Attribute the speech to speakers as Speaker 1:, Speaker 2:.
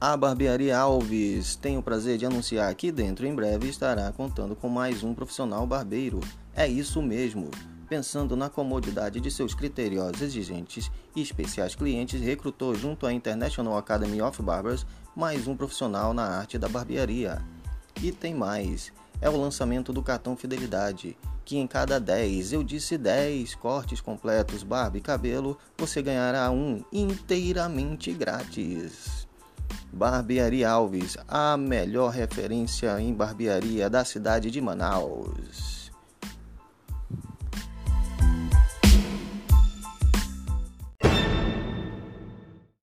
Speaker 1: A Barbearia Alves tem o prazer de anunciar que dentro em breve estará contando com mais um profissional barbeiro. É isso mesmo. Pensando na comodidade de seus criteriosos exigentes e especiais clientes, recrutou junto à International Academy of Barbers mais um profissional na arte da barbearia. E tem mais. É o lançamento do cartão Fidelidade, que em cada 10, eu disse 10 cortes completos barba e cabelo, você ganhará um inteiramente grátis. Barbearia Alves, a melhor referência em barbearia da cidade de Manaus.